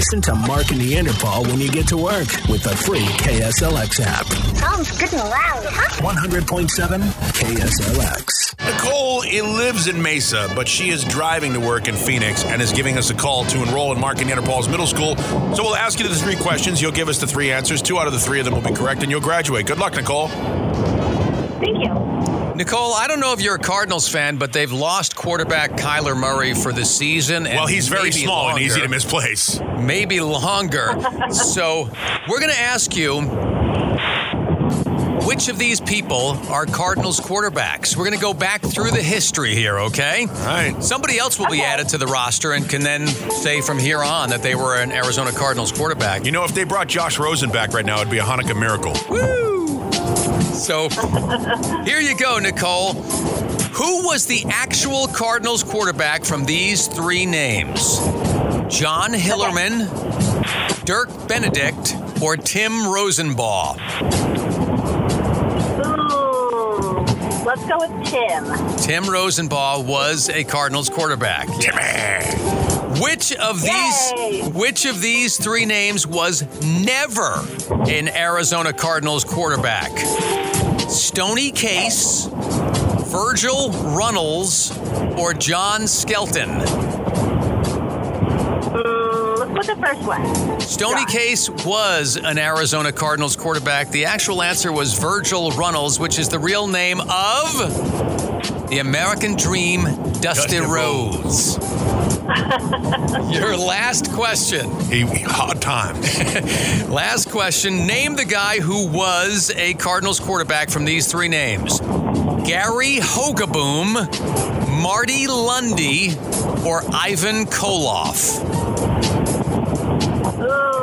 Listen to Mark and Neanderthal when you get to work with the free KSLX app. Sounds good and loud, huh? 100.7 KSLX. Nicole lives in Mesa, but she is driving to work in Phoenix and is giving us a call to enroll in Mark and Neanderthals Middle School. So we'll ask you the three questions. You'll give us the three answers. Two out of the three of them will be correct, and you'll graduate. Good luck, Nicole. Thank you. Nicole, I don't know if you're a Cardinals fan, but they've lost quarterback Kyler Murray for the season. well, he's very small longer, and easy to misplace. Maybe longer. so we're going to ask you which of these people are Cardinals quarterbacks? We're going to go back through the history here, okay? All right. Somebody else will be added to the roster and can then say from here on that they were an Arizona Cardinals quarterback. You know, if they brought Josh Rosen back right now, it'd be a Hanukkah miracle. So here you go, Nicole. Who was the actual Cardinals quarterback from these three names? John Hillerman, Dirk Benedict, or Timm Rosenbach? Ooh. Let's go with Tim. Timm Rosenbach was a Cardinals quarterback. Which of these Yay. which of these three names was never an Arizona Cardinals quarterback? Stony Case, Virgil Runnels, or John Skelton? Mm, let's go with the first one. Stony Josh. Case was an Arizona Cardinals quarterback. The actual answer was Virgil Runnels, which is the real name of the American Dream, Dusty, Dusty Rhodes. Your last question. He, hard times. Last question. Name the guy who was a Cardinals quarterback from these three names Gary Hogeboom, Marty Lunde, or Ivan Koloff. Ooh.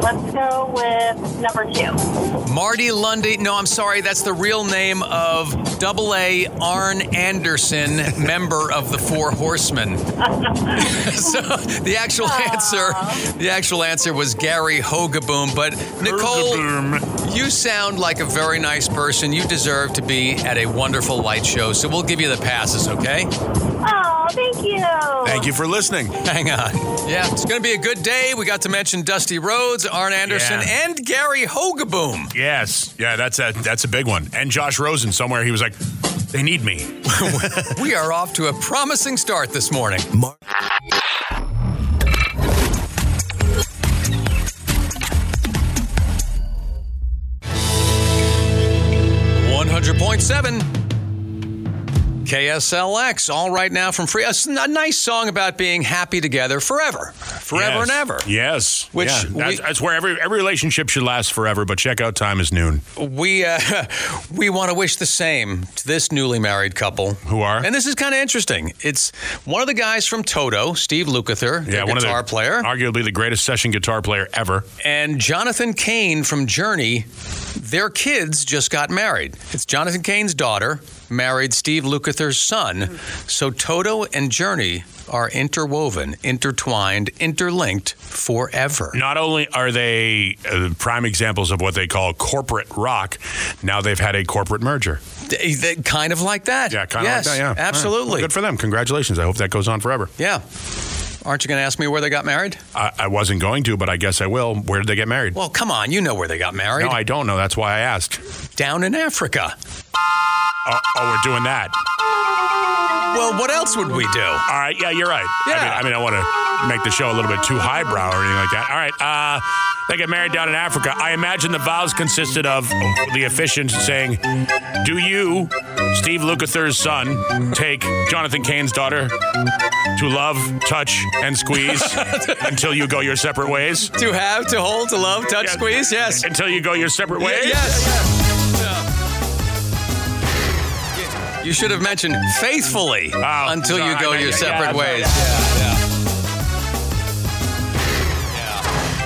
Let's go with number two. Marty Lunde. No, I'm sorry. That's the real name of Double A Arn Anderson, member of the Four Horsemen. so the actual answer, the actual answer was Gary Hogeboom. But Nicole, you sound like a very nice person. You deserve to be at a wonderful light show. So we'll give you the passes, okay? Oh, thank you. Thank you for listening. Hang on. Yeah, it's going to be a good day. We got to mention Dusty Rhodes, Arn Anderson, Yeah. and Gary Hogeboom. Yes. Yeah, that's a that's a big one. And Josh Rosen somewhere he was like, they need me. We are off to a promising start this morning. Mark. One hundred point seven. KSLX, all right now from free. a nice song about being happy together forever, forever Yes. and ever. Yes. Which yeah, we- that's, that's where every every relationship should last forever. But checkout time is noon. We uh, we want to wish the same to this newly married couple. Who are? And this is kind of interesting. It's one of the guys from Toto, Steve Lukather, Yeah, one guitar of the player, arguably the greatest session guitar player ever. and Jonathan Cain from Journey. Their kids just got married. It's Jonathan Cain's daughter married Steve Lukather's son. So Toto and Journey are interwoven, intertwined, interlinked forever. Not only are they uh, prime examples of what they call corporate rock, now they've had a corporate merger. They- they- kind of like that. Yeah, kind yes, of like that. Yeah, All right. absolutely. Well, good for them. Congratulations. I hope that goes on forever. Yeah. Aren't you going to ask me where they got married? I, I wasn't going to, but I guess I will. Where did they get married? Well, come on, you know where they got married. no, I don't know. That's why I asked. Down in Africa. Oh, oh, we're doing that. Well, what else would we do? All right. Yeah, you're right. Yeah. I mean, I, mean, I want to make the show a little bit too highbrow or anything like that. All right. Uh, they get married down in Africa. I imagine the vows consisted of the officiant saying, Do you, Steve Lukather's son, take Jonathan Cain's daughter to love, touch, and squeeze until you go your separate ways? To have, to hold, to love, touch, Yeah. squeeze? Yes. Until you go your separate ways? Yes. Yeah. You should have mentioned faithfully Oh, until you go I- your separate ways.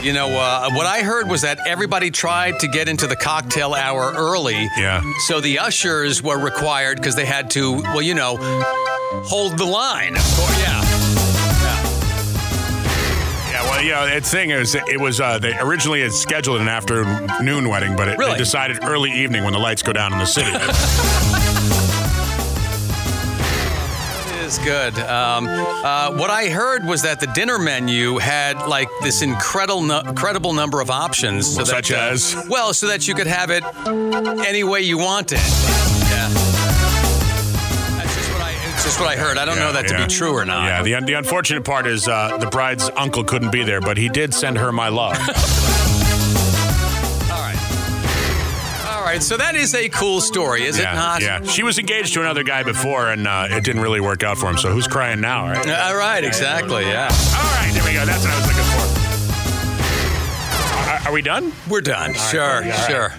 You know, uh, what I heard was that everybody tried to get into the cocktail hour early. Yeah. So the ushers were required because they had to, well, you know, hold the line. Of course, yeah. Yeah, well, you know, the thing is, it was uh, they originally had scheduled an afternoon wedding, but it, Really? they decided early evening when the lights go down in the city. is good. Um, uh, what I heard was that the dinner menu had like this incredible, nu- incredible number of options. So Such that, uh, as? well, so that you could have it any way you wanted. Yeah. That's just what I. It's just what I heard. I don't know that to be true or not. Yeah, the, the unfortunate part is uh, the bride's uncle couldn't be there, but he did send her my love. right. So that is a cool story, is yeah, it not? Yeah, she was engaged to another guy before, and uh, it didn't really work out for him. So who's crying now, right? All right. Exactly. Yeah. All right, there we go. That's what I was looking for. Are, are we done? We're done. sure. all right. Sure.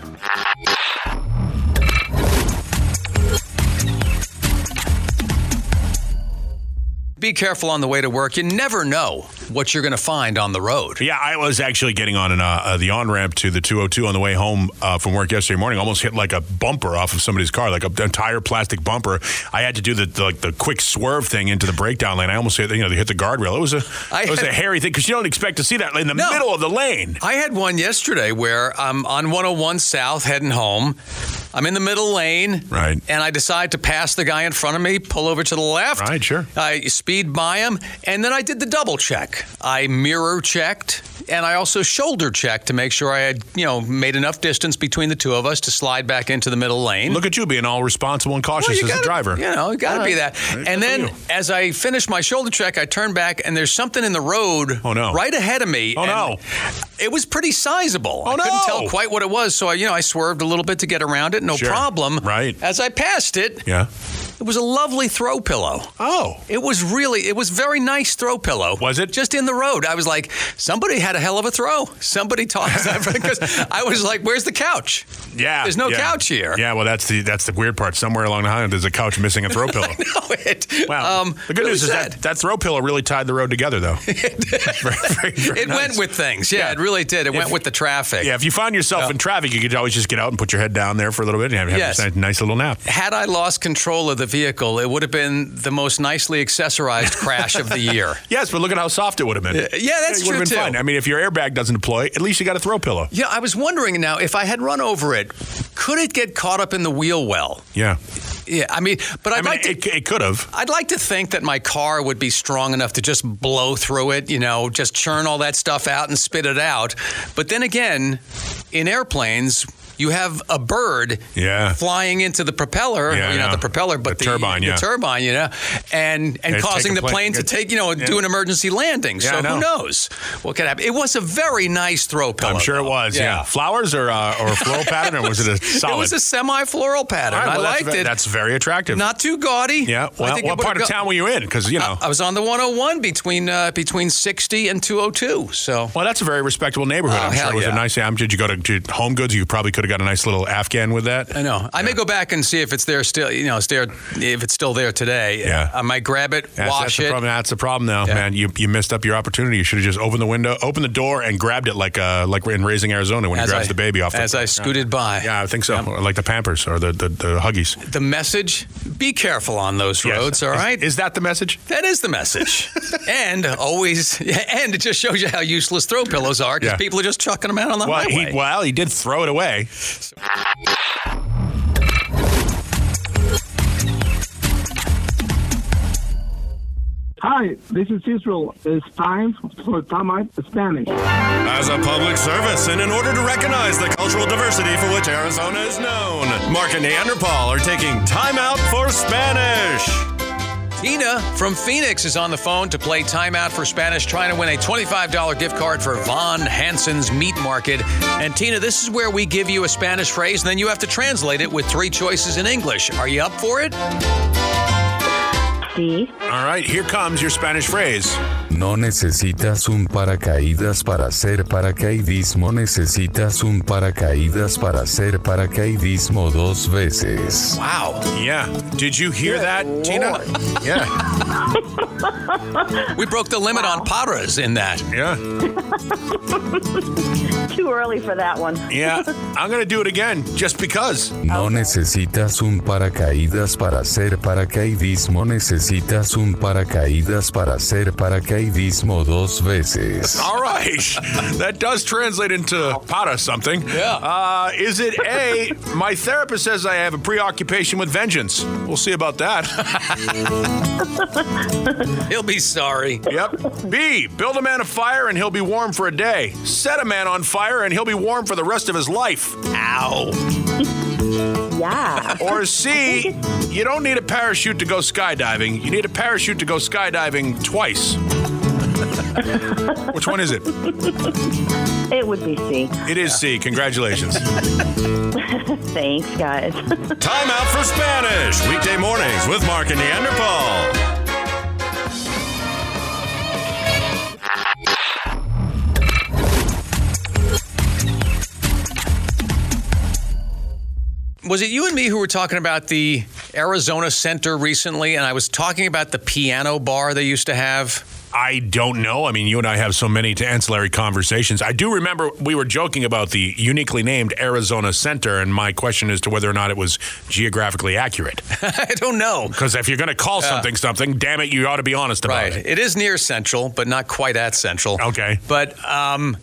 Be careful on the way to work. You never know what you're going to find on the road. Yeah, I was actually getting on an, uh, uh, the on ramp to the 202 on the way home uh, from work yesterday morning. Almost hit like a bumper off of somebody's car, like a entire plastic bumper. I had to do the, the like the quick swerve thing into the breakdown lane. I almost hit you know hit the guardrail. It was a I it was had- a hairy thing because you don't expect to see that in the No. middle of the lane. I had one yesterday where I'm on 101 South heading home. I'm in the middle lane. Right. And I decide to pass the guy in front of me, pull over to the left. Right, sure. I speed by him, and then I did the double check. I mirror checked, and I also shoulder checked to make sure I had, you know, made enough distance between the two of us to slide back into the middle lane. Look at you being all responsible and cautious you as gotta- a driver. You know, you got to be that. Good And then as I finish my shoulder check, I turn back and there's something in the road Oh, no. right ahead of me. Oh, and no. It was pretty sizable. Oh, I couldn't tell quite what it was. So, I, you know, I swerved a little bit to get around it. No Sure. problem. Right. As I passed it, Yeah. It was a lovely throw pillow. Oh. It was really, it was very nice throw pillow. Was it? Just in the road. I was like, somebody had a hell of a throw. Somebody taught because I was like, where's the couch? Yeah. There's no yeah. couch here. Yeah, well, that's the that's the weird part. Somewhere along the highway, there's a couch missing a throw pillow. No, it. Wow. um, the good really news is that that throw pillow really tied the road together, though. Very, very, very It nice. went with things. Yeah, Yeah. it really did. It went with the traffic. Yeah, if you find yourself in traffic, you could always just get out and put your head down there for a little bit and have, have Yes. a nice, nice little nap. Had I lost control of the vehicle, it would have been the most nicely accessorized crash of the year. Yes, but look at how soft it would have been. Yeah, that's it true would have been too. fine. I mean, if your airbag doesn't deploy, at least you got a throw pillow. Yeah, I was wondering now if I had run over it, could it get caught up in the wheel well? Yeah, Yeah, I mean, but I'd I mean, like to. it, it could have. I'd like to think that my car would be strong enough to just blow through it, you know, just churn all that stuff out and spit it out. But then again, in airplanes, you have a bird Yeah. flying into the propeller, Yeah, I you know, know. the propeller, but The the, turbine, the turbine, you know, and and It's causing the plane plane- to take, you know, yeah. do an emergency landing. Yeah, so I who knows what could happen? It was a very nice throw pillow. I'm sure it was. Yeah, flowers or uh, or a floral pattern, or was it a solid? It was a semi-floral pattern. Right, well, I liked ve- it. That's very attractive. Not too gaudy. yeah. Well, what part of go- town were you in? Because you know. I was on the 101 between uh, between 60 and 202. So well, that's a very respectable neighborhood. Oh, I'm sure it was a yeah. nice. Did you go to, to Home Goods? You probably could have got a nice little Afghan with that. I know. I may go back and see if it's there still. You know, if it's still there today. Yeah. I might grab it, That's, wash that's the it. problem. That's the problem now, Yeah. man. You you missed up your opportunity. You should have just opened the window, opened the door, and grabbed it like uh like in Raising Arizona when he As grabs I- the baby off. as the, I scooted by. Yeah, I think so. Like the Pampers or the the, the Huggies. The message: Be careful on those Yes. roads. All Is- Is, that the message? that is the message, and always, and it just shows you how useless throw pillows are because Yeah. people are just chucking them out on the Well, highway. he well he did throw it away. Hi, this is Israel. It's time for Time Out Spanish. As a public service, and in order to recognize the cultural diversity for which Arizona is known, Mark and Neanderthal are taking time out for Spanish. Tina from Phoenix is on the phone to play Timeout for Spanish, trying to win a $25 gift card for Von Hanson's Meat Market. And Tina, this is where we give you a Spanish phrase, and then you have to translate it with three choices in English. Are you up for it? Sí. All right, here comes your Spanish phrase. No necesitas un paracaídas para hacer paracaidismo, necesitas un paracaídas para hacer paracaidismo dos veces. Wow. Yeah. Did you hear that, Tina? Yeah. We broke the limit on paras in that. Yeah. Too early for that one. Yeah. I'm gonna do it again just because. No necesitas un paracaídas para hacer paracaidismo, necesitas un paracaídas para hacer paracaidismo paracaidismo dos veces. All right. That does translate into para something. Yeah. Uh, is it A, my therapist says I have a preoccupation with vengeance? We'll see about that. He'll be sorry. Yep. B, build a man a fire and he'll be warm for a day. Set a man on fire and he'll be warm for the rest of his life. Ow. Yeah. Or C, you don't need a parachute to go skydiving. You need a parachute to go skydiving twice. Which one is it? It would be C. It is C. Congratulations. Thanks, guys. Time out for Spanish. Weekday mornings with Mark and Neanderthal. Was it you and me who were talking about the Arizona Center recently? And I was talking about the piano bar they used to have. I don't know. I mean, you and I have so many to ancillary conversations. I do remember we were joking about the uniquely named Arizona Center, and my question as to whether or not it was geographically accurate. I don't know. Because if you're going to call something something, damn it, you ought to be honest about it. Right. it. It is near Central, but not quite at Central. Okay. But um,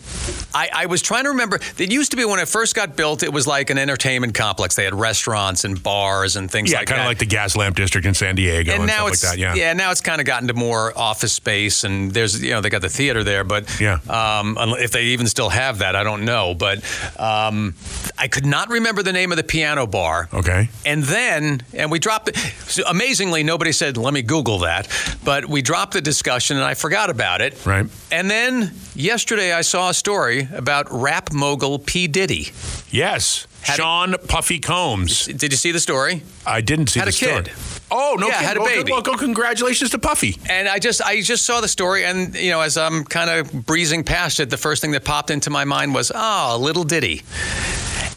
I, I was trying to remember. It used to be when it first got built, it was like an entertainment complex. They had restaurants and bars and things Yeah, like that. Yeah, kind of like the Gas Lamp District in San Diego and, and now stuff it's like that. Yeah. Yeah. now it's kind of gotten to more office space, and there's you know they got the theater there, but Yeah. um, if they even still have that, I don't know. But um, I could not remember the name of the piano bar. Okay. And then, and we dropped it. So amazingly, nobody said, let me Google that. But we dropped the discussion and I forgot about it. Right. And then yesterday I saw a story about rap mogul P. Diddy. Yes. Had a- Sean Puffy Combs. Did you see the story? I didn't see Had the a kid. Oh no! Yeah, kid. had a Well, baby. Well, go congratulations to Puffy. And I just I just saw the story and you know as I'm kind of breezing past it the first thing that popped into my mind was oh little Diddy.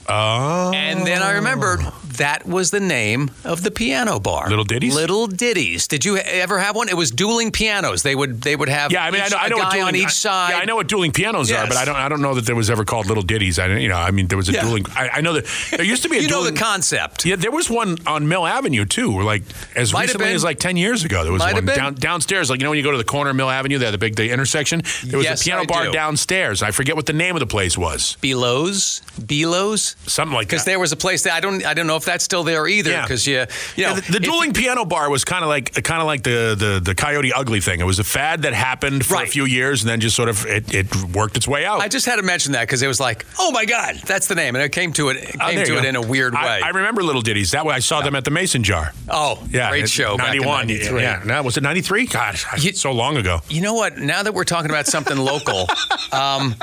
Oh. And then I remembered that was the name of the piano bar. Little Ditties? Little Ditties. Did you ever have one? It was dueling pianos. They would they would have Yeah, I mean, I each- know, I a know what guy dueling, on each I- side. Yeah, I know what dueling pianos are, but I don't. I don't know that there was ever called little ditties. I. You know, I mean, there was a Yeah. dueling. I, I know that there used to be a You know the concept. Yeah, there was one on Mill Avenue too. Like as Might recently as like ten years ago, there was Might one down, downstairs. Like you know when you go to the corner of Mill Avenue, they there the big the intersection. There was Yes, a piano I bar do. downstairs. I forget what the name of the place was. Belows, Belows, Something like that. because there was a place that I don't I don't know if that's still there either. Yeah. Because you you know Yeah, the, the dueling piano bar was kind of like kind of like the, the the Coyote Ugly thing. It was a fad that happened for a few years and then just sort of it, it worked its way out. I just had to mention that because it was like, oh my God, that's the name, and it came to it, it Oh, came there to it in a weird way. I, remember Little Ditties. That way I saw them at the Mason Jar. oh, Yeah, great show. 91. Yeah, now was it 93? God, You- so long ago. You know what? Now that we're talking about something local, um,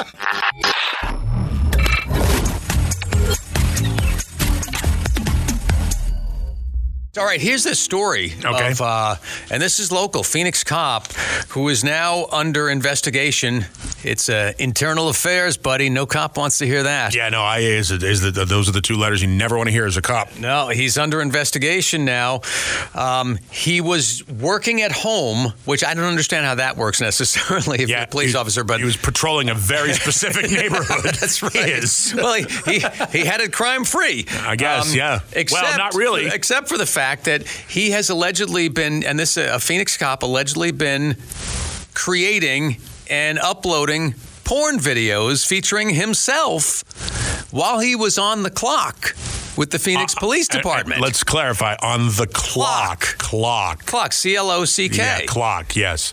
all right. Here's this story Okay. of, uh, and this is local. Phoenix cop who is now under investigation. It's uh, internal affairs, buddy. No cop wants to hear that. Yeah, no, IA is, is the, those are the two letters you never want to hear as a cop. No, he's under investigation now. Um, he was working at home, which I don't understand how that works necessarily if you're a police he- officer, but he was patrolling a very specific neighborhood. That's right. He is. Well, he, he, he had it crime free. I guess, yeah. Well, not really. Except for the fact that he has allegedly been, and this uh, a Phoenix cop allegedly been creating and uploading porn videos featuring himself while he was on the clock with the Phoenix Police Uh, uh, Department. Let's clarify on the clock. Clock. clock, C L O C K, Yeah, clock, yes.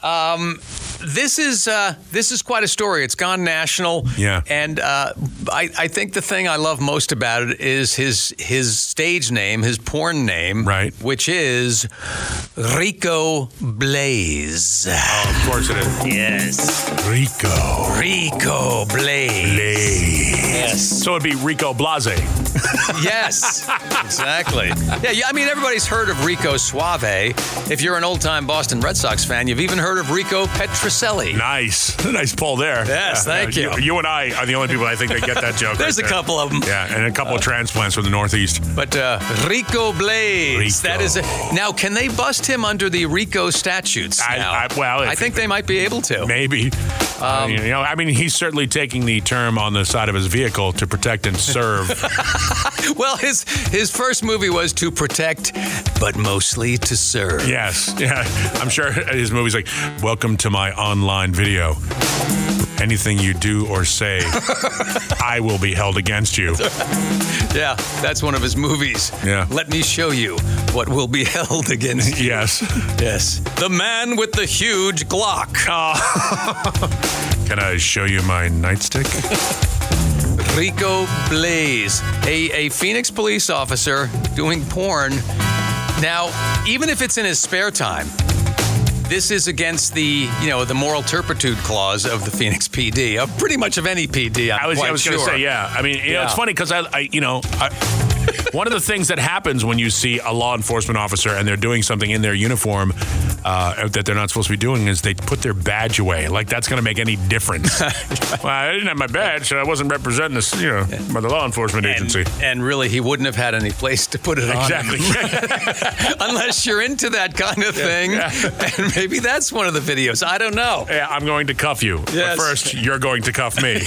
This is uh, this is quite a story. It's gone national. Yeah. And uh, I, I think the thing I love most about it is his his stage name, his porn name, Right. Which is Rico Blaze. oh, of course it is. Yes. Rico. Rico Blaze. Blaze. Yes. So it'd be Rico Blase. yes. Exactly. Yeah. yeah, I mean, everybody's heard of Rico Suave. If you're an old time Boston Red Sox fan, you've even heard of Rico Petrocelli. Nice. Nice pull there. Yes, thank you. You and I are the only people I think that get that joke. There's right a there. couple of them. Yeah, and a couple of transplants from the Northeast. But uh, Rico Blaze, Rico. that is a, now. Can they bust him under the Rico statutes? I- now? I- well, I think they might be able to. Maybe. Uh, you know, I mean, he's certainly taking the term on the side of his vehicle to protect and serve. Well, his his first movie was to protect, but mostly to serve. yes, yeah. I'm sure his movie's like, "Welcome to my online video. Anything you do or say, I will be held against you." Yeah, that's one of his movies. Yeah. Let me show you what will be held against you. Yes. Yes. The man with the huge Glock. Ah. Can I show you my nightstick? Rico Blaze, a, a Phoenix police officer doing porn. Now, even if it's in his spare time, this is against the, you know, the moral turpitude clause of the Phoenix PD, of pretty much of any PD. I'm I was, I was going to say, yeah. I mean, you know, it's funny because I, I, you know, I, one of the things that happens when you see a law enforcement officer and they're doing something in their uniform uh, that they're not supposed to be doing is they put their badge away. Like that's going to make any difference. well, I didn't have my badge, so I wasn't representing this, you know, by the law enforcement agency. And, and really, he wouldn't have had any place to put it on. Exactly. Unless you're into that kind of thing. And maybe that's one of the videos. I don't know. yeah, I'm going to cuff you. Yes. But first, you're going to cuff me.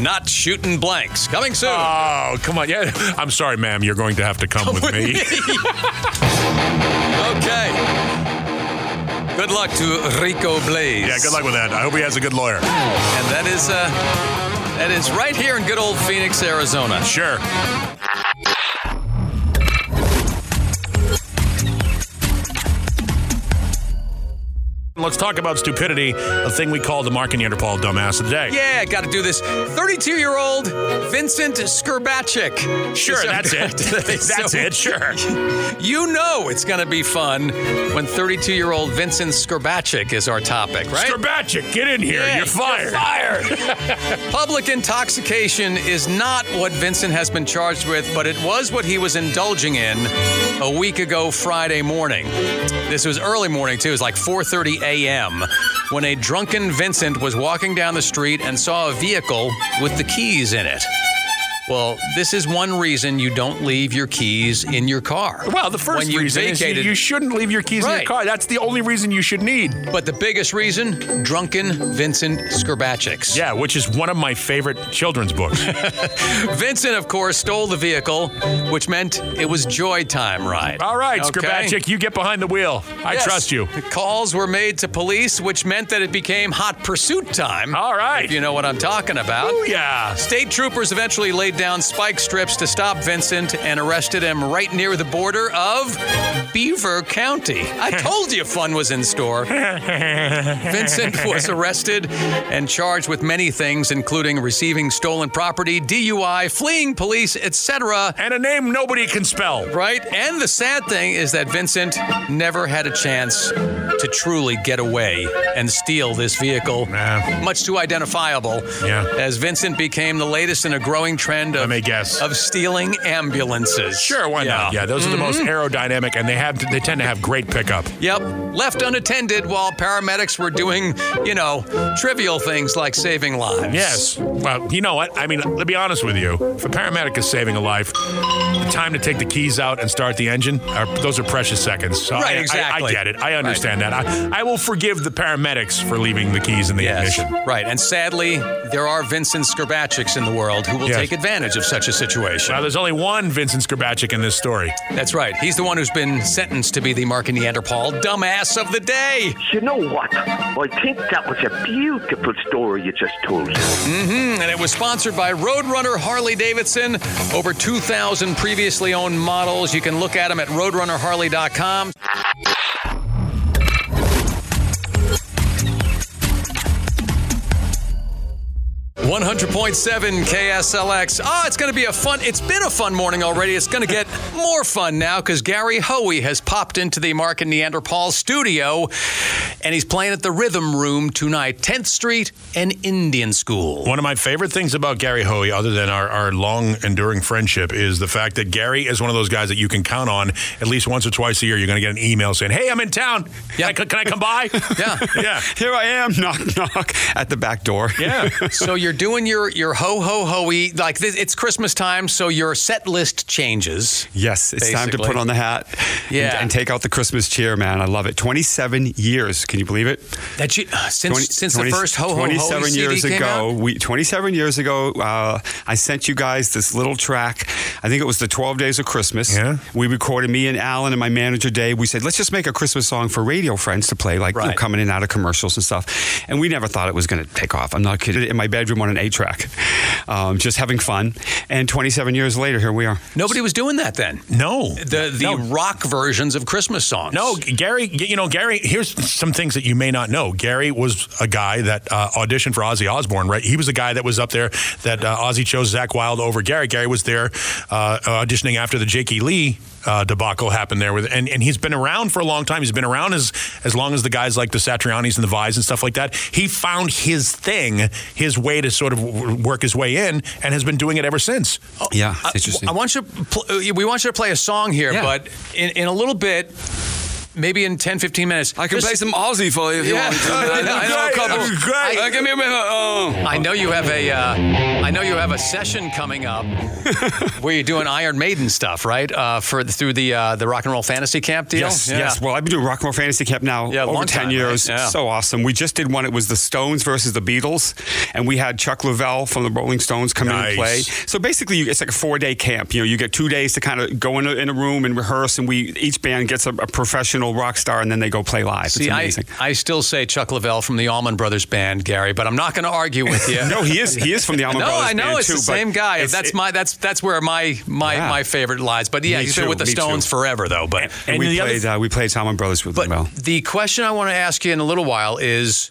Not shooting blanks. Coming soon. Oh, come on. Yeah. I'm sorry, ma'am. You're going to have to come, with, me. okay. Good luck to Rico Blaze. Yeah, good luck with that. I hope he has a good lawyer. And that is uh, that is right here in good old Phoenix, Arizona. Sure. Let's talk about stupidity, a thing we call the Mark and Neanderthal dumbass of the day. Yeah, got to do this. 32 year old Vincent Skurbacic. Sure, that's it. That's So- it, sure. You know it's going to be fun when 32 year old Vincent Skurbacic is our topic, right? Skurbacic, get in here. Yeah, you're fired. fired. Public intoxication is not what Vincent has been charged with, but it was what he was indulging in a week ago Friday morning. This was early morning too. It was like 4:30 a.m. when a drunken Vincent was walking down the street and saw a vehicle with the keys in it. Well, this is one reason you don't leave your keys in your car. Well, the first you reason is you, you shouldn't leave your keys in your car. That's the only reason you should need. but the biggest reason, drunken Vincent Skurbacics. Yeah, which is one of my favorite children's books. Vincent, of course, stole the vehicle, which meant it was joy time ride. All right, Okay? You get behind the wheel. I Yes. trust you. Calls were made to police, which meant that it became hot pursuit time. All right. If you know what I'm talking about. Oh, yeah. State troopers eventually laid down spike strips to stop Vincent and arrested him right near the border of Beaver County. I told you fun was in store. Vincent was arrested and charged with many things, including receiving stolen property, DUI, fleeing police, etc. And a name nobody can spell. Right? And the sad thing is that Vincent never had a chance to truly get away and steal this vehicle. Nah. Much too identifiable. Yeah. As Vincent became the latest in a growing trend of, may guess. of stealing ambulances. Sure, why not? Yeah, those are the most mm-hmm. aerodynamic, and they have they tend to have great pickup. Yep. Left unattended while paramedics were doing, you know, trivial things like saving lives. Yes. Well, you know what? I mean, to be honest with you, if a paramedic is saving a life, the time to take the keys out and start the engine, are, those are precious seconds. So Right, I, I- I, exactly. get it. I understand that. I, I will forgive the paramedics for leaving the keys in the Yes. ignition. Right. And sadly, there are Vincent Skurbacics in the world who will Yes. take advantage of such a situation. Well, there's only one Vincent Skurbacic in this story. That's right. He's the one who's been sentenced to be the Mark and Neanderthal dumbass of the day. You know what? I think that was a beautiful story you just told. Mm-hmm. And it was sponsored by Roadrunner Harley Davidson. Over 2,000 previously owned models. You can look at them at roadrunnerharley.com. One hundred point seven KSLX. Oh, ah, it's going to be a fun. It's been a fun morning already. It's going to get more fun now because Gary Hoey has popped into the Mark and Neanderthal studio, and he's playing at the Rhythm Room tonight, 10th Street and Indian School. One of my favorite things about Gary Hoey, other than our, our long enduring friendship, is the fact that Gary is one of those guys that you can count on at least once or twice a year. You're going to get an email saying, Hey, I'm in town. Yeah. Can, I, can I come by? Yeah. yeah. Here I am, knock, knock, at the back door. Yeah. so you're doing your your ho ho hoey like this, it's Christmas time, so your set list changes. Yes, it's time to put on the hat and- Yeah. and, take out the Christmas cheer, man. I love it. 27 years. Can you believe it? That you, since 20 since 20 the first Ho Ho Ho 27 CD years ago, we 27 years ago, uh, I sent you guys this little track. I think it was the 12 Days of Christmas. Yeah. We recorded me and Alan and my manager Dave. We said, let's just make a Christmas song for radio friends to play, like you know, Right. coming in and out of commercials and stuff. And we never thought it was going to take off. I'm not kidding. In my bedroom on an eight track, um, just having fun. And 27 years later, here we are. Nobody was doing that then. No. The the No. rock versions of Christmas songs. No, Gary, you know, Gary, here's some things that you may not know. Gary was a guy that uh, auditioned for Ozzy Osbourne, right? He was the guy that was up there that uh, Ozzy chose Zakk Wylde over Gary. Gary was there uh, auditioning after the Jakey Lee uh, debacle happened there with, and, and he's been around for a long time. He's been around as as long as the guys like the Satrianis and the Vais and stuff like that. He found his thing, his way to sort of work his way in, and has been doing it ever since. Yeah, I, it's interesting. I want you. Pl- we want you to play a song here, Yeah. but in, in a little bit, maybe in 10, 15 minutes. I can just- play some Ozzy for you if you Yeah. want to. I, I know a couple. that'd be great. Uh, give me a minute. Oh. I know you have a. Uh, I know you have a session coming up where you're doing Iron Maiden stuff, right? Uh, for through the uh, the Rock and Roll Fantasy Camp deal. Yes, Yeah. yes. Well, I've been doing Rock and Roll Fantasy Camp now Yeah, over long 10 time, years. right? Yeah. So awesome. We just did one. It was the Stones versus the Beatles. And we had Chuck Leavell from the Rolling Stones come in and play. So basically, it's like a four day camp. You know, you get two days to kind of go in a, in a room and rehearse. And we each band gets a, a professional rock star and then they go play live. See, it's I, amazing. I still say Chuck Leavell from the Allman Brothers Band, Gary, but I'm not going to argue with you. no, he is. He is from the Allman no, Brothers No, I know Band it's too, the same guy. That's it- my that's that's where my my, Yeah. my favorite lies. But yeah, Me he's been with the Stones too. forever though. But And we the other played. uh, we played Allman Brothers with But them well. the question I want to ask you in a little while is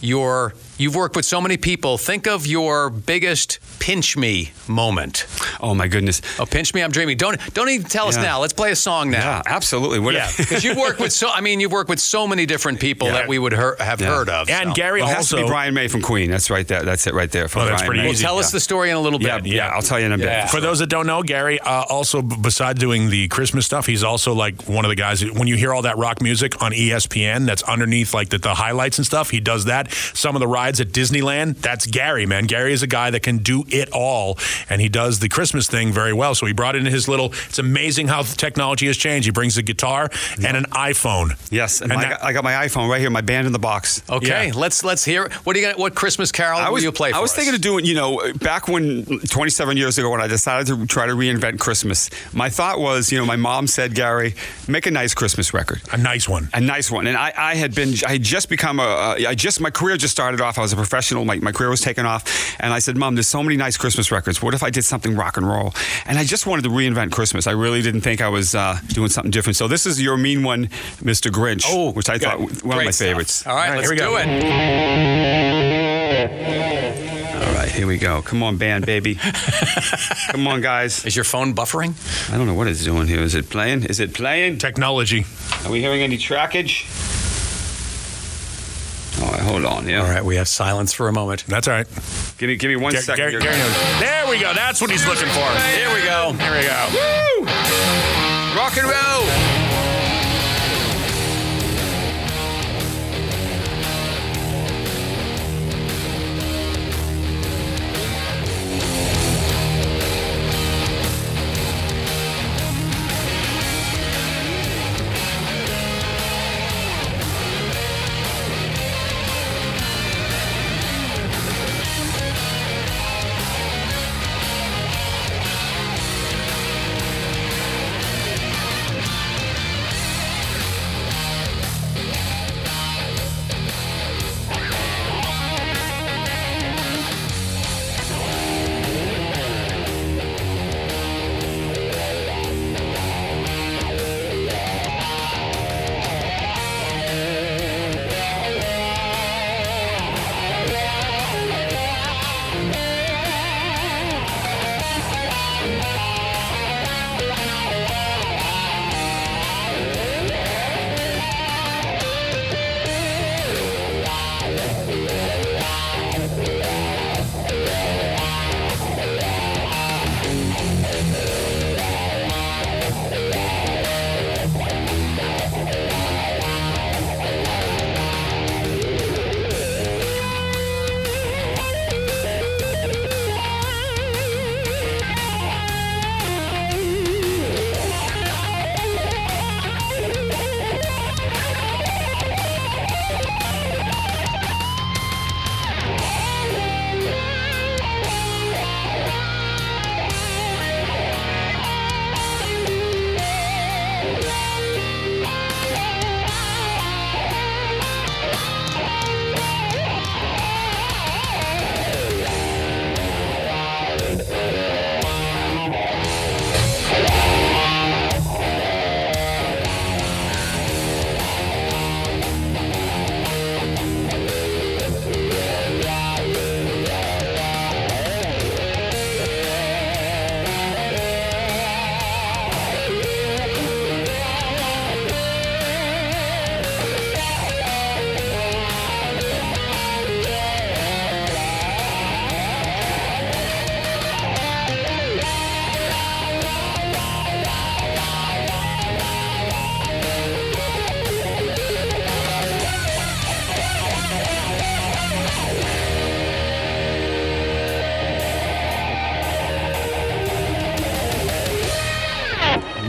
your you've worked with so many people. Think of your biggest pinch me moment. Oh my goodness. Oh, pinch me, I'm dreaming. Don't don't even tell us now. Let's play a song now. Yeah, absolutely. What Yeah. Because you've worked with so I mean you've worked with so many different people Yeah. that we would hear, have Yeah. heard of. And so. Gary Well, it has also. to be Brian May from Queen. That's right there. That's it right there. From Oh, that's Brian pretty May. Well, easy. tell us the story in a little bit. Yeah, yeah, I'll tell you in a bit. Yeah. For those that don't know, Gary, uh, also b- besides doing the Christmas stuff, he's also like one of the guys. When you hear all that rock music on ESPN, that's underneath like the, the highlights and stuff. He does that. Some of the rides at Disneyland, that's Gary, man. Gary is a guy that can do it all, and he does the Christmas thing very well. So he brought in his little. It's amazing how the technology has changed. He brings a guitar and an iPhone. Yes, and, And my- that- I got my iPhone right here, my band in the box. Okay, Yeah. let's let's hear. it. What are you gonna? What Christmas carol I was, will you play? For I was us? thinking of doing, you know, back when 27 years ago when I decided to try to reinvent Christmas. My thought was, you know, my mom said, Gary, make a nice Christmas record. A nice one. A nice one, and I, I had been, I had just become a, a, I just, my career just started off. I was a professional, my, my career was taking off, and I said, Mom, there's so many nice Christmas records. What if I did something rock and roll? And I just wanted to reinvent Christmas. I really didn't think I was uh, doing something different. So this is your mean one, Mr. Grinch, Oh, which I thought good. one of Great my stuff. favorites. All right, let's here we do go. it. All right, here we go. Come on, band, baby. Come on, guys. Is your phone buffering? I don't know what it's doing here. Is it playing? Is it playing? Technology. Are we hearing any trackage? All right, hold on. Yeah. All right, we have silence for a moment. That's all right. Give me, give me one Gar- second. Gar- here. Gary. There we go. That's what he's looking for. Here we go. Here we go. Rock and roll.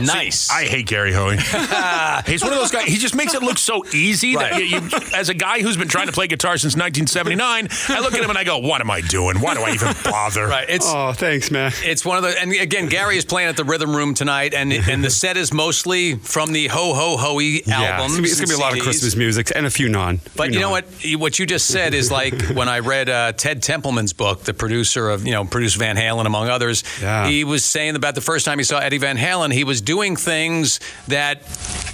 Nice. I hate Gary Hoey. He's one of those guys. He just makes it look so easy that you, you, as a guy who's been trying to play guitar since 1979, I look at him and I go, "What am I doing? Why do I even bother?" right. It's Oh, thanks, man. It's one of the, and again, Gary is playing at the Rhythm Room tonight, and and the set is mostly from the Ho Ho Hoey album. Yeah, albums. it's gonna, be, it's gonna be a lot of. Christmas music and a few non. But few you know non. what? What you just said is like when I read uh, Ted Templeman's book, the producer of you know produced Van Halen among others. Yeah. He was saying about the first time he saw Eddie Van Halen, he was doing things that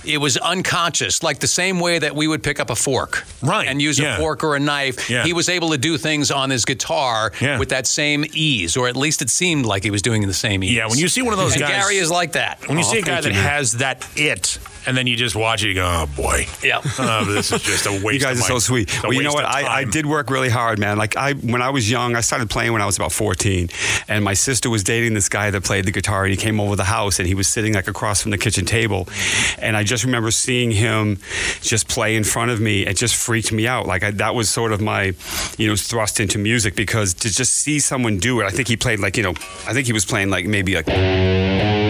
it was unconscious, like the same way that we would pick up a fork, Right, and use yeah. a fork or a knife. Yeah. He was able to do things on his guitar Yeah. with that same ease, or at least it seemed like he was doing the same ease. Yeah, when you see one of those and guys- Gary is like that. When you Oh, see a guy that you, has that it, and then you just watch it, you go, "Oh boy, Yeah. oh, this is just a waste." You guys of are so sweet. Well, you know what? I, I did work really hard, man. Like I, when I was young, I started playing when I was about 14, and my sister was dating this guy that played the guitar, and he came over the house, and he was sitting like across from the kitchen table, and I just remember seeing him just play in front of me. It just freaked me out. Like I, that was sort of my, you know, thrust into music because to just see someone do it. I think he played like you know, I think he was playing like maybe like.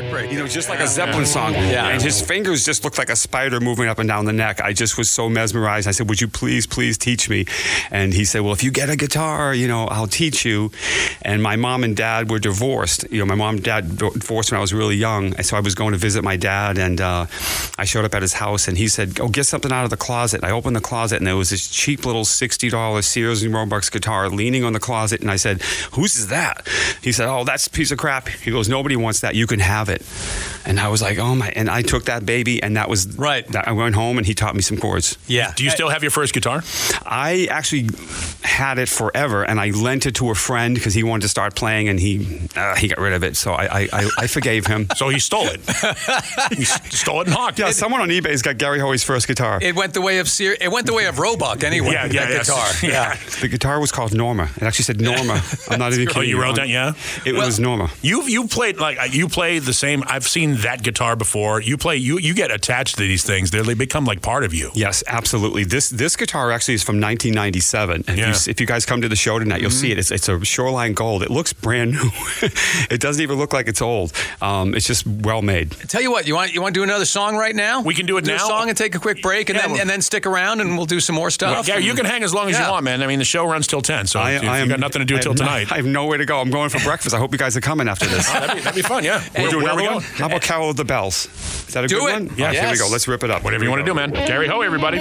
Heartbreak. You know, just like a Zeppelin song. Yeah. And his fingers just looked like a spider moving up and down the neck. I just was so mesmerized. I said, Would you please, please teach me? And he said, Well, if you get a guitar, you know, I'll teach you. And my mom and dad were divorced. You know, my mom and dad divorced when I was really young. And so I was going to visit my dad, and uh, I showed up at his house, and he said, Go get something out of the closet. And I opened the closet, and there was this cheap little $60 Sears and Roebuck's guitar leaning on the closet. And I said, Whose is that? He said, Oh, that's a piece of crap. He goes, Nobody wants that. You can have it. And I was like, oh my! And I took that baby, and that was Right. That, I went home, and he taught me some chords. Yeah. Do you still have your first guitar? I actually had it forever, and I lent it to a friend because he wanted to start playing, and he uh, he got rid of it. So I I, I, I forgave him. So he stole it. he stole it and hawked yeah, it. someone on eBay's got Gary Hoey's first guitar. It went the way of Sear. It went the way of Roebuck anyway. Yeah, yeah, that yes. guitar. Yeah. the guitar was called Norma. It actually said Norma. I'm not even kidding. Oh, kidding. you wrote that? Yeah. It was Norma. You you played like uh, you play the same. I've seen that guitar before. You play you you get attached to these things. They they become like part of you. Yes, absolutely. This this guitar actually is from 1997. If, Yeah. you, if you guys come to the show tonight, you'll see it. It's, it's a Shoreline Gold. It looks brand new. it doesn't even look like it's old. Um, it's just well made. Tell you what, you want you want to do another song right now? We can do it do now. a song and take a quick break, and Yeah, then well- and then stick around, and we'll do some more stuff. Well, Gary, you can hang as long as Yeah. you want, man. I mean, the show runs till ten, so I if you got nothing to do I till have no- tonight. I have nowhere to go. I'm going for breakfast. I hope you guys are coming after this. that'd, be, that'd be fun, yeah. We'll do another one. How about Carol of the Bells? Is that a Do good it. one? Yeah. Here we go. Let's rip it up. Whatever you want to do, man. Gary Ho, everybody.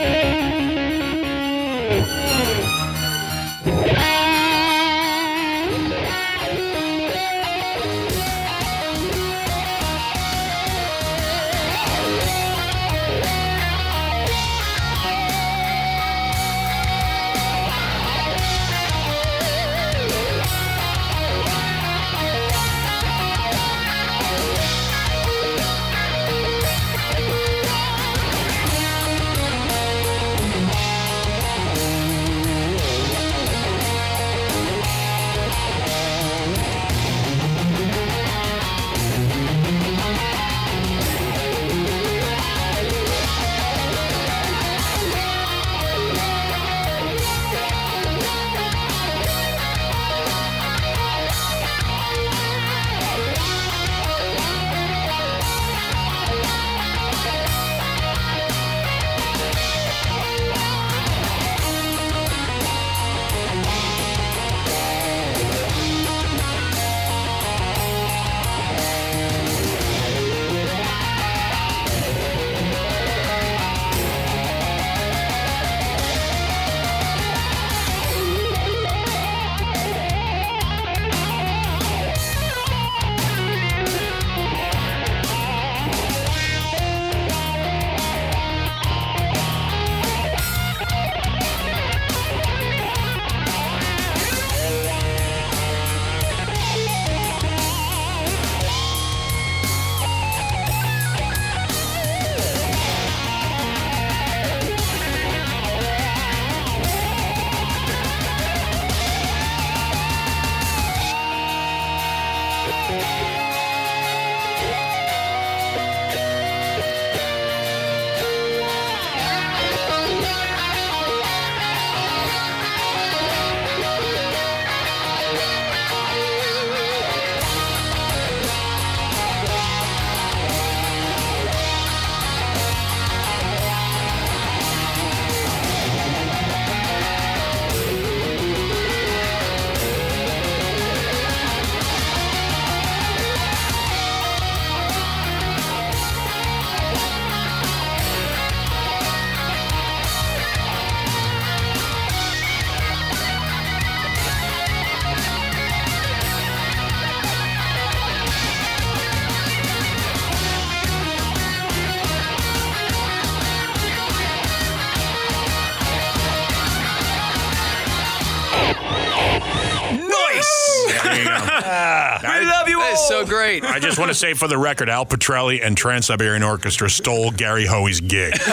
So oh. great. I just want to say for the record, Al Pitrelli and Trans Siberian Orchestra stole Gary Hoey's gig.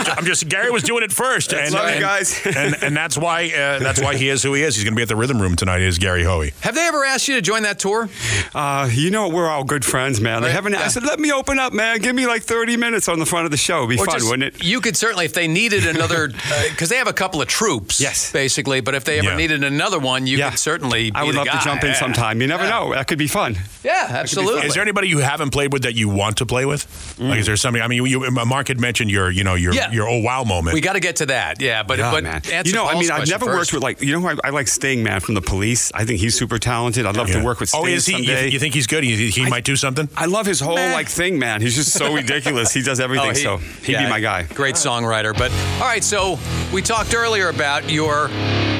I'm, just, I'm just- Gary was doing it first, and, Love you guys. and and that's why uh, that's why he is who he is. He's going to be at the Rhythm Room tonight. Is Gary Hoey? Have they ever asked you to join that tour? Uh, you know, we're all good friends, man. They haven't. yeah. I said, let me open up, man. Give me like 30 minutes on the front of the show. It'd be Or fun, just- wouldn't it? You could certainly, if they needed another, because they have a couple of troops, Yes. basically. But if they ever Yeah. needed another one, you could certainly. I would the love guy. to jump in Yeah. sometime. You never Yeah. know. That could be fun. Yeah, absolutely. Is there anybody you haven't played with that you want to play with? Like, is there somebody? I mean, you, you, Mark had mentioned your, you know, your Yeah. Your oh wow moment. we got to get to that. Yeah, but Yeah, but man. You know, I mean, I've never first. worked with like you know, who I, I like Sting, man, from the Police. I think he's super talented. I'd love Yeah. to work with oh, Sting Oh, is he? You, someday. you think he's good? He, he might do something. I love his whole Meh. like thing, man. He's just so ridiculous. He does everything. Oh, he- so he'd yeah, be my guy. Great songwriter. But all right, so we talked earlier about your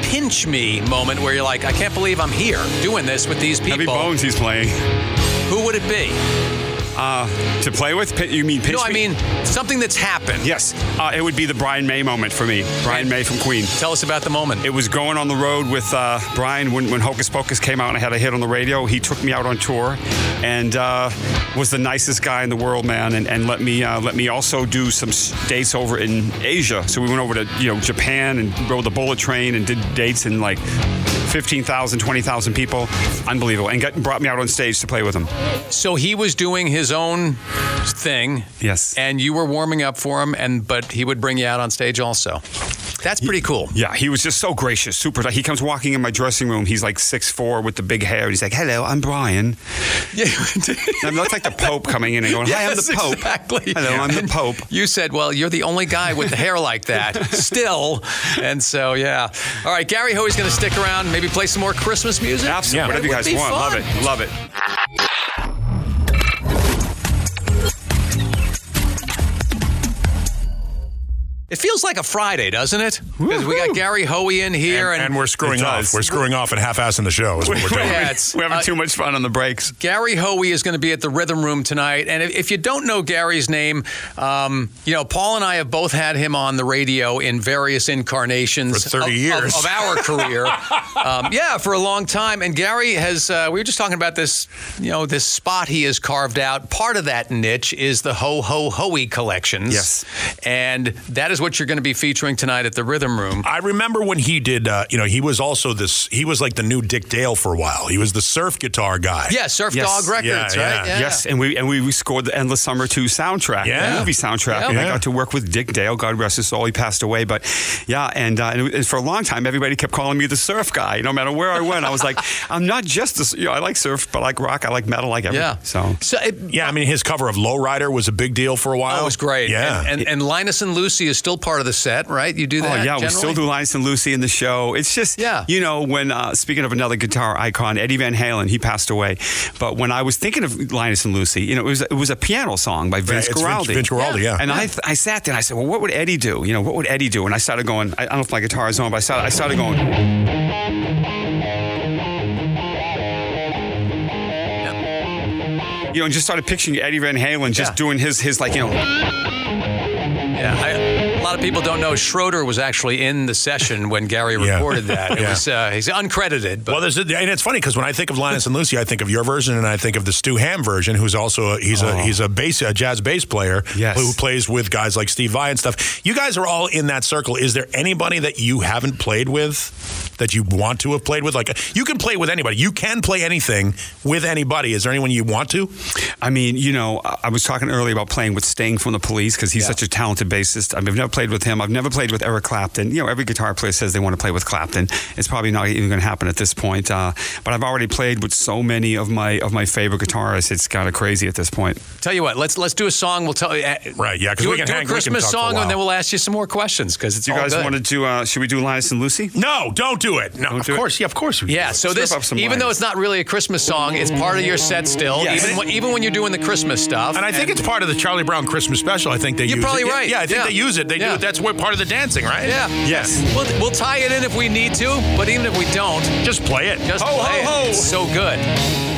pinch me moment where you're like, I can't believe I'm here doing this with these people. Heavy Bones, he's playing. Who would it be? Uh, to play with? You mean pinch no, I mean something that's happened. Yes, uh, it would be the Brian May moment for me. Brian May from Queen. Tell us about the moment. It was going on the road with uh, Brian when, when Hocus Pocus came out and I had a hit on the radio. He took me out on tour and uh, was the nicest guy in the world, man, and, and let me uh, let me also do some dates over in Asia. So we went over to you know Japan and rode the bullet train and did dates in like 15,000, 20,000 people. Unbelievable. And got, brought me out on stage to play with him. So he was doing his own thing. Yes. And you were warming up for him, and but he would bring you out on stage also. That's pretty cool. Yeah, he was just so gracious, super. He comes walking in my dressing room. He's like six four with the big hair. He's like, "Hello, I'm Brian." Yeah. I mean, that's like the Pope coming in and going, "Hi, I'm the Pope." Exactly. Hello, I'm the Pope. You said, well, you're the only guy with the hair like that still. And so, yeah. All right, Gary Hoey's going to stick around, maybe play some more Christmas music. Absolutely, That whatever you guys want. Love it, love it. It feels like a Friday, doesn't it? Because we got Gary Hoey in here. and, And, and we're screwing off. does. We're screwing off and half-assing the show. Is what we're doing. Yeah, it's- We're having uh, too much fun on the breaks. Gary Hoey is going to be at the Rhythm Room tonight. And if, if you don't know Gary's name, um, you know, Paul and I have both had him on the radio in various incarnations For 30 of- of- years. Of, our career. um, yeah, for a long time. And Gary has, uh, we were just talking about this, you know, this spot he has carved out. Part of that niche is the Ho Ho Hoey collections. Yes. And that is what you're going to be featuring tonight at the Rhythm Room. I remember when he did. Uh, you know, he was also this. He was like the new Dick Dale for a while. He was the surf guitar guy. Yeah, Surf Yes. Dog Records, Yeah, right? yeah. Yes, and we and we, we scored the Endless Summer 2 soundtrack, Yeah. the movie soundtrack, Yeah. and I got to work with Dick Dale. God rest his soul, he passed away. But yeah, and, uh, and, it- and for a long time, everybody kept calling me the surf guy. No matter where I went, I was like, I'm not just a, s- you know, I like surf, but I like rock, I like metal, I like everything. Yeah. So so it, Yeah, I mean, his cover of Lowrider was a big deal for a while. It was great. Yeah. And, and, and Linus and Lucy is still part of the set, right? You do that. Oh that? yeah, we still do Linus and Lucy in the show. It's just, Yeah. you know, when uh, speaking of another guitar icon, Eddie Van Halen, he passed away. But when I was thinking of Linus and Lucy, you know, it was it was a piano song by Vince it's Vince- Guaraldi. Vince Guaraldi, yeah. And I th- I sat there and I said, well, what would Eddie do? You know, what would Eddie do? And I started going. I, I don't know if my guitar is on, but I started I started going. You know, and just started picturing Eddie Van Halen just Yeah. doing his his like you know Yeah, I, a lot of people don't know Schroeder was actually in the session when Gary Yeah. recorded that. It Yeah. was uh, he's uncredited, but Well, there's a, and it's funny because when I think of Linus and Lucy, I think of your version, and I think of the Stu Hamm version, who's also a, he's a he's a bass a jazz bass player Oh. Yes. who plays with guys like Steve Vai and stuff. You guys are all in that circle. Is there anybody that you haven't played with that you want to have played with? Like you can play with anybody. You can play anything with anybody. Is there anyone you want to? I mean, you know, I I was talking earlier about playing with Sting from the Police because he's such a talented bassist. I mean, I've never played with him. I've never played with Eric Clapton. You know, every guitar player says they want to play with Clapton. It's probably not even going to happen at this point. Uh, but I've already played with so many of my of my favorite guitarists. It's kind of crazy at this point. tell you what, let's let's do a song. We'll tell you. Uh, Right, yeah, 'cause do, we a- can do hang- a we can Christmas a song, and then we'll ask you some more questions because it's You all guys good. wanted to? Uh, should we do Linus and Lucy? No, don't do it. No, of do it? course, yeah, of course. we Yeah, so Strip this, up some even though it's not really a Christmas song, it's part of your set still. Yes. Even when, even when you're doing the Christmas stuff. And I think it's part of the Charlie Brown Christmas special. I think they You're use probably it. Yeah, right. Yeah, I think Yeah. they use it. They Yeah. do. That's what part of the dancing, right? yeah. Yes. We'll, we'll tie it in if we need to, but even if we don't, Just play it. just ho, play ho, it. ho. It's so good.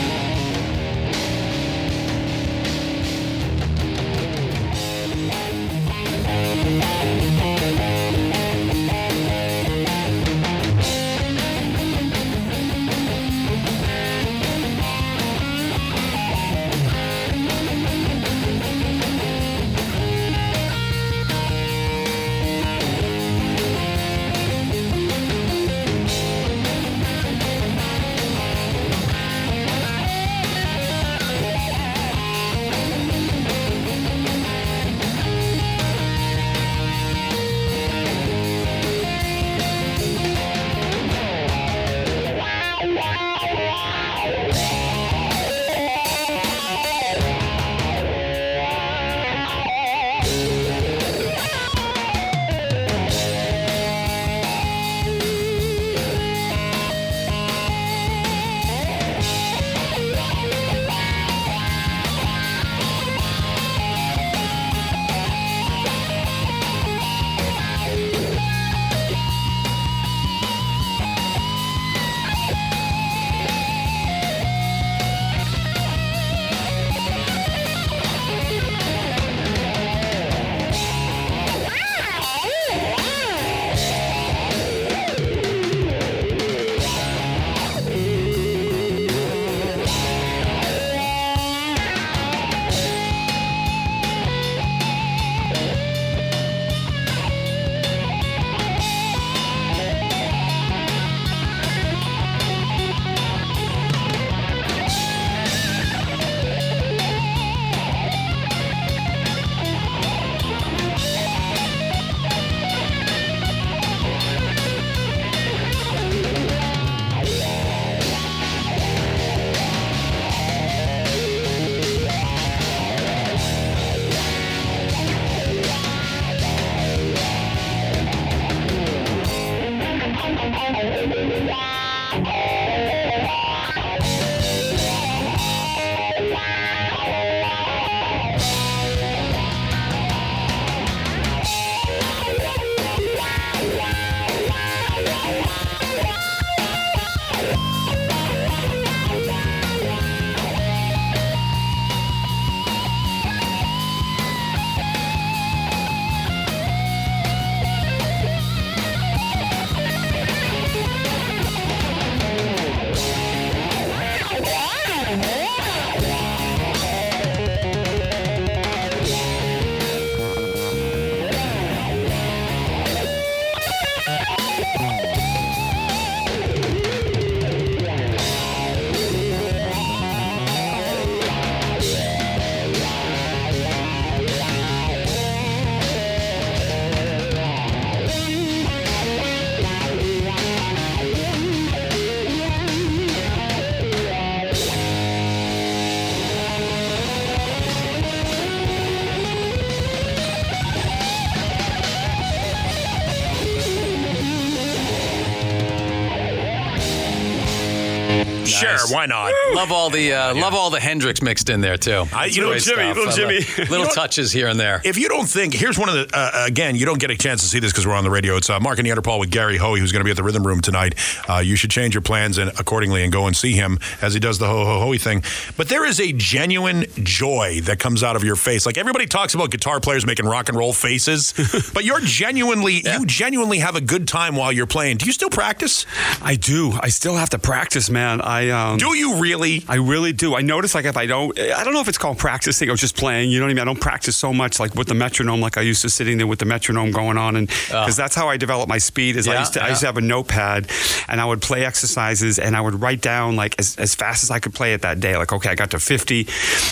Why not? Love all the uh, love all the Hendrix mixed in there too. I- you know, Jimmy, stuff. little I love- Jimmy. little touches here and there. If you don't think, here's one of the, uh, again, you don't get a chance to see this because we're on the radio. It's uh, Mark and Neanderthal with Gary Hoey, who's going to be at the Rhythm Room tonight. Uh, you should change your plans and accordingly and go and see him as he does the ho ho hoey thing. But there is a genuine joy that comes out of your face. Like everybody talks about guitar players making rock and roll faces, but you're genuinely, you genuinely have a good time while you're playing. Do you still practice? I do. I still have to practice, man. I um, Do you really? I really do. I notice like if I don't, I don't know if it's called practicing or just playing. You know what I mean? I don't practice so much like with the metronome, like I used to sitting there with the metronome going on, and because that's how I develop my speed. Is I used to I used to have a notepad, and I would play exercises, and I would write down like as, as fast as I could play it that day. Like okay, I got to 50,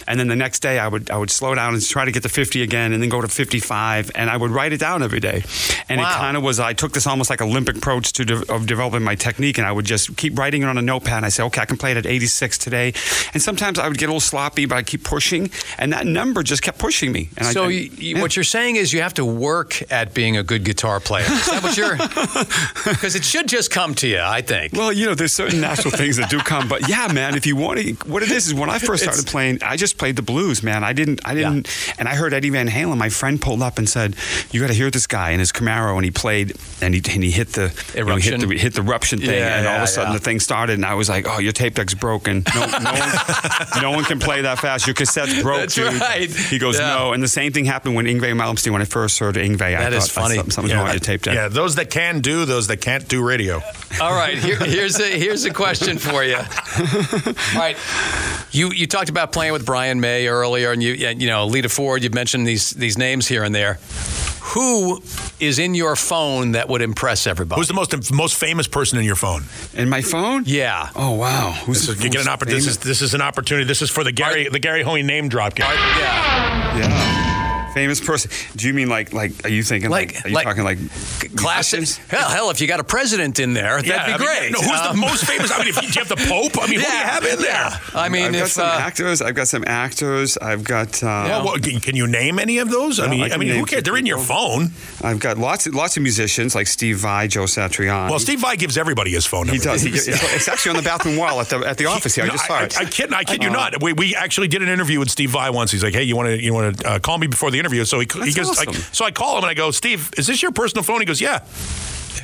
and then the next day I would I would slow down and try to get to 50 again, and then go to 55, and I would write it down every day. And Wow. it kind of was I took this almost like Olympic approach to de- of developing my technique, and I would just keep writing it on a notepad. And I say, okay, I can play it at 86 today, and sometimes I would get a little sloppy, but I keep pushing, and that number just kept pushing me. And so I, I- you, yeah. what you're saying is you have to work at being a good guitar player. Is that what you're? Because it should just come to you, I think. Well, you know, there's certain natural things that do come, but yeah, man, if you want to, what it is is when I first started It's- playing, I just played the blues, man. I didn't, I didn't, and I heard Eddie Van Halen. My friend pulled up and said, "You got to hear this guy in his Camaro," and he played, and he and he hit the you know, hit Eruption. the hit the eruption thing, Yeah, and all of a sudden yeah. the thing started, and I was like, "Oh, your tape deck's broken. No, no, one, no one can play that fast. Your cassette's broke, That's dude." right. He goes, Yeah. "No," and the same thing happened when Yngwie Malmsteen. When I first heard Yngwie, I That is thought funny. something- something's wrong with your tape deck. Yeah, those that can do, those that can't do radio. All right, here, here's a here's a question for you. All right, you you talked about playing with Brian May earlier, and you and, you know Lita Ford. You've mentioned these these names here and there. Who is in your phone that would impress everybody? Who's the most most famous person in your phone? In my phone? yeah. Oh wow, who's This is, you get an opportunity. This is, this is an opportunity. This is for the Gary the Gary Hoey name drop. Gary. Yeah. Yeah. Famous person. Do you mean like like? Are you thinking like? Like- are you like- talking like Classic. Hell, hell, if you got a president in there, that'd be I mean, great. no, who's Um, the most famous? I mean, if you, do you have the Pope, I mean, who do you have in there? yeah. I mean, I've got some uh, actors. I've got some actors. I've got. Uh, Well, what, can, can you name any of those? I mean, I I, can mean, who cares? some They're in your phone. I've got lots of lots of musicians like Steve Vai, Joe Satriani. Well, Steve Vai gives everybody his phone He number. does. He, it's, it's actually on the bathroom wall at the at the office here. I just saw I, it. I, kid, I kid you Uh, not. We, we actually did an interview with Steve Vai once. He's like, "Hey, you want to you want to uh, call me before the interview?" So he, he goes, like, awesome. so I call him and I go, "Steve, is this your personal phone?" He goes, "Yeah."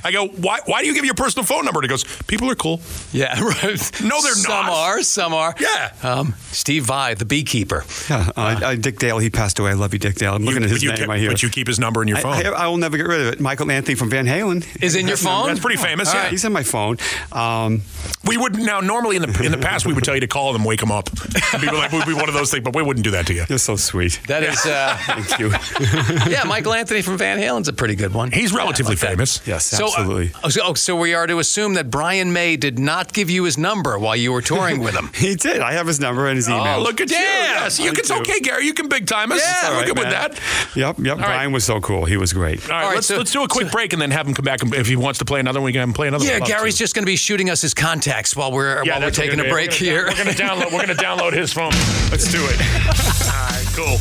I go, "Why? Why do you give your personal phone number?" And he goes, "People are cool." yeah, right. No, they're some not. Some are, some are. Yeah. Um, Steve Vai, the beekeeper. Yeah, uh, uh, Dick Dale. He passed away. I love you, Dick Dale. I'm looking at his you, name keep- right here. But you keep his number in your phone. I, I will never get rid of it. Michael Anthony from Van Halen Is in your His number. phone? That's pretty famous. Yeah. right, he's in my phone. Um, We would now normally in the in the past we would tell you to call them, wake them up. People like would be one of those things, but we wouldn't do that to you. you're so sweet. That is, uh, Thank you. yeah, Michael Anthony from Van Halen's a pretty good one. He's relatively Yeah, okay. famous. yes, So, uh, absolutely. so, so we are to assume that Brian May did not give you his number while you were touring with him. he did. I have his number and his email. Oh, look at you! Damn, Yes, you can. It's okay, Gary. You can big time us. Yeah, we're All right, good with that. Yep, yep. right. Brian was so cool. He was great. All right, All right, let's so- let's do a quick break and then have him come back. And, if he wants to play another one, we can have him play another Yeah, one. I'd Gary's to. just going to be shooting us his contacts while we're Yeah, while we're that's what taking a we're break gonna- here. We're going to download. We're going to download his phone. Let's do it. All right, cool.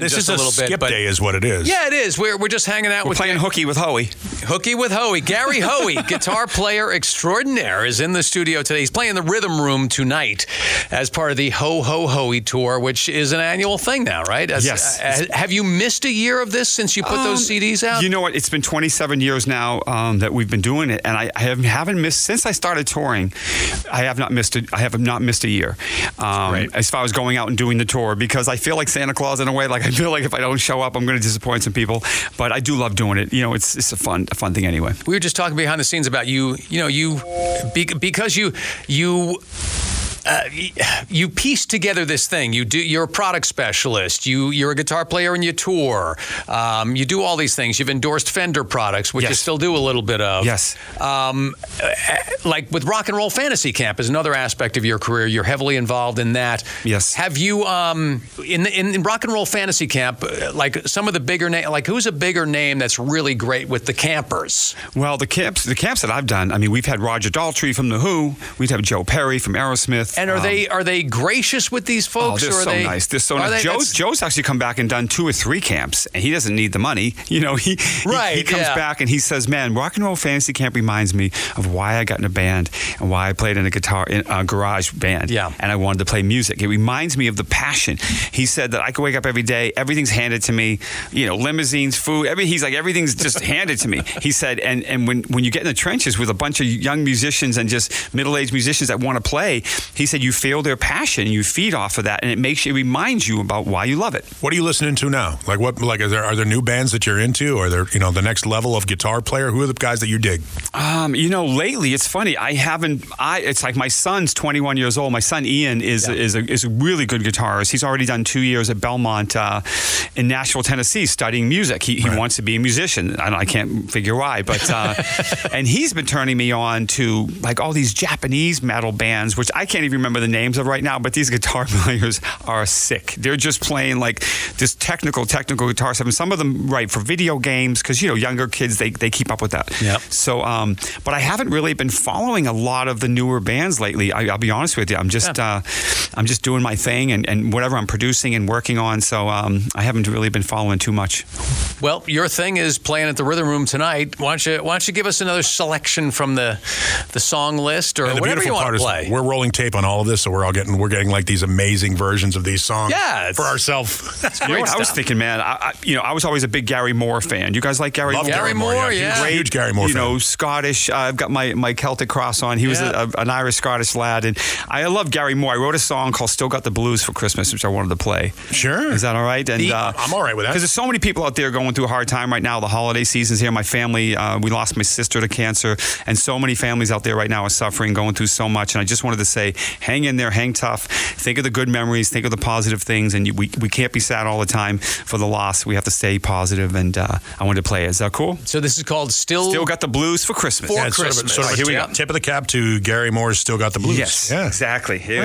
This just is a, a little bit. skip but day, is what it is. yeah, it is. We're, we're just hanging out We're with playing hooky with Hoey. Hooky with Hoey. Gary Hoey, guitar player extraordinaire, is in the studio today. He's playing the Rhythm Room tonight as part of the Ho Ho Hoey tour, which is an annual thing now, right? As- Yes. uh, have you missed a year of this since you put those Um, CDs out? You know what? It's been 27 years now um, that we've been doing it, and I, I have, haven't missed since I started touring. I have not missed. A, I have not missed a year um, Great. as far as going out and doing the tour because I feel like Santa Claus in a way. Like I feel like if I don't show up, I'm going to disappoint some people. But I do love doing it. You know, it's it's a fun a fun thing anyway. we were just talking behind the scenes about you. You know, you be, because you you. Uh, you piece together this thing. You do. You're a product specialist. You you're a guitar player and you tour. Um, you do all these things. You've endorsed Fender products, which you still do a little bit of. Yes. Um, like with Rock and Roll Fantasy Camp is another aspect of your career. You're heavily involved in that. Yes. Have you um, in, the, in in Rock and Roll Fantasy Camp uh, like some of the bigger name? Like who's a bigger name that's really great with the campers? Well, the camps the camps that I've done. I mean, we've had Roger Daltrey from the Who. We'd have Joe Perry from Aerosmith. And are Um, they are they gracious with these Oh, folks? they're or are so they, nice. They're so nice. they- Joe's, Joe's actually come back and done two or three camps, and he doesn't need the money. You know, he he- Right, He, comes yeah. back and he says, "Man, rock and roll fantasy camp reminds me of why I got in a band and why I played in a guitar in a garage band. Yeah. and I wanted to play music. It reminds me of the passion. He said that I could wake up every day, everything's handed to me. You know, limousines, food. Every he's like everything's just handed to me. He said, and and when when you get in the trenches with a bunch of young musicians and just middle aged musicians that want to play, he said you feel their passion, you feed off of that, and it makes you it reminds you about why you love it. What are you listening to now? Like what? Like are there are there new bands that you're into? Are there you know the next level of guitar player? Who are the guys that you dig? Um, you know, lately it's funny. I haven't. I it's like my son's 21 years old. My son Ian is is a, is a really good guitarist. He's already done two years at Belmont uh, in Nashville, Tennessee, studying music. He, he wants to be a musician. I, don't- I can't figure why, but uh, and he's been turning me on to like all these Japanese metal bands, which I can't even remember the names of right now. But these guitar players are sick. They're just playing like this technical, technical guitar stuff. And some of them write for video games because you know younger kids they, they keep up with that. Yep. So, um, but I haven't really been following a lot of the newer bands lately. I, I'll be honest with you. I'm just, uh, I'm just doing my thing and, and whatever I'm producing and working on. So um, I haven't really been following too much. Well, your thing is playing at the Rhythm Room tonight. Why don't you Why don't you give us another selection from the the song list or And the whatever you beautiful want part to is play? we're rolling tape on all of this, so we're all getting we're getting like these amazing versions of these songs. Yeah, for ourselves. You know Great what I was thinking, man? I, I, you know, I was always a big Gary Moore fan. You guys like Gary Love Moore? Gary Moore, huge- yeah. huge, Gary Moore you fan. know, Scottish. Uh, I've got my, my Celtic cross on. He was Yeah. a, an Irish Scottish lad, and I love Gary Moore. I wrote a song called "Still Got the Blues" for Christmas, which I wanted to play. Sure. Is that all right? And The- uh, I'm all right with that. Because there's so many people out there going through a hard time right now. The holiday season's here. My family, uh, we lost my sister to cancer, and so many families out there right now are suffering, going through so much. And I just wanted to say, hang in there, hang tough. Think of the good memories, think of the positive things, and you, we we can't be sad all the time for the loss. We have to stay positive, and uh, I wanted to play it. Is that cool? so this is called Still. Still got the blues for Christmas. For Yeah, it's sort of, a- Christmas. sort of a Here we go. tip of the cap to Gary Moore's "Still Got the Blues." Yes, Yeah. exactly. Here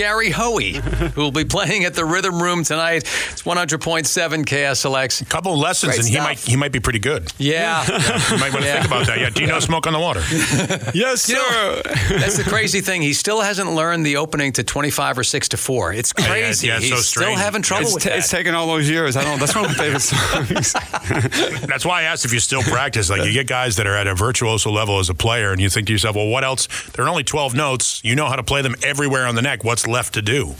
Gary Hoey, who will be playing at the Rhythm Room tonight. It's 100.7 KSLX. A couple lessons, and he might he might be pretty good. Yeah. You might want to Yeah. think about that. Yeah. Do you know Smoke on the Water? yes, You know, that's the crazy thing. He still hasn't learned the opening to 25 or 6 to 4. It's Yeah, yeah, crazy. yeah, He's so still having trouble It's with ta- that. It's taken all those years. I don't. That's one of my favorite songs. That's why I asked if you still practice. Like you get guys that are at a virtuoso level as a player, and you think to yourself, "Well, what else? There are only twelve notes. You know how to play them everywhere on the neck. What's left to do?"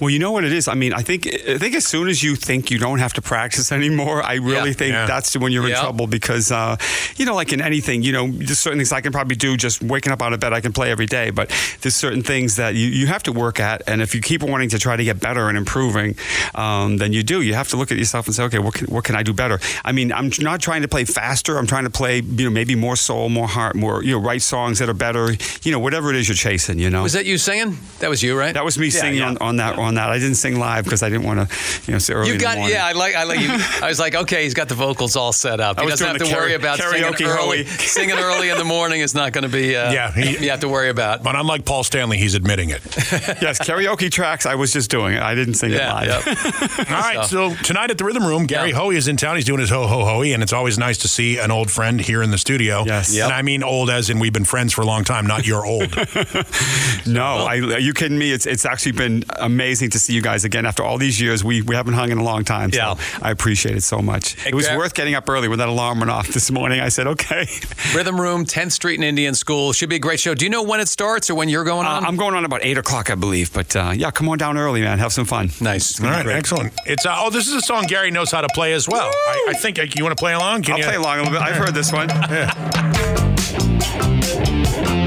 Well, you know what it is. I mean, I think I think as soon as you think you don't have to practice anymore, I really Yeah. think Yeah. that's when you're in trouble because uh, you know, like in anything, you know, there's certain things I can probably do just waking up out of bed. I can play every day, but there's certain things that you, you have to work at, and if you keep wanting to try to get better and improving, um, then you do. You have to look at yourself and say, okay, what can, what can I do better? I mean, I'm not trying to play faster. I'm trying to play, you know, maybe more soul, more heart, more you know, write songs that are better. You know, whatever it is you're chasing. You know, Was that you singing? That was you, right? That was me singing On, on that on that. I didn't sing live because I didn't want to, you know, so early You in the got yeah. I like I like you. I was like, okay, he's got the vocals all set up. He was doesn't have to doing worry about karaoke singing early. Hoey. singing early in the morning is not going to be. Uh, Yeah, he- you have to worry about. But unlike Paul Stanley, he's admitting it. yes, karaoke tracks. I was just doing it. I didn't sing it live. yep. All right, so tonight at the Rhythm Room, Gary Yeah. Hoey is in town. He's doing his ho ho hoey, and it's always nice to see an old friend here in the studio. Yes. and I mean old as in we've been friends for a long time, not you're old. No, I, are you kidding me? Me, it's it's actually been amazing to see you guys again after all these years. We we haven't hung in a long time. So Yeah. I appreciate it so much. It was worth getting up early when that alarm went off this morning. I said, okay. Rhythm Room, 10th Street and Indian School. Should be a great show. Do you know when it starts or when you're going Uh, on? I'm going on about eight o'clock, I believe. But uh, yeah, come on down early, man. Have some fun. nice. All right, excellent. It's uh, oh, this is a song Gary knows how to play as well. I, I think uh, you want to play along. Can I'll you? play along a little bit. I've heard this one. Same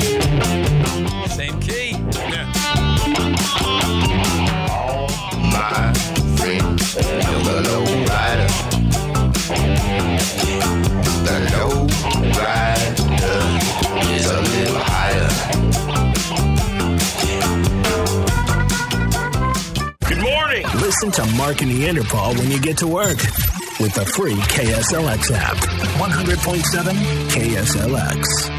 Listen to Mark and Neanderthal when you get to work with the free KSLX app. 100.7 KSLX.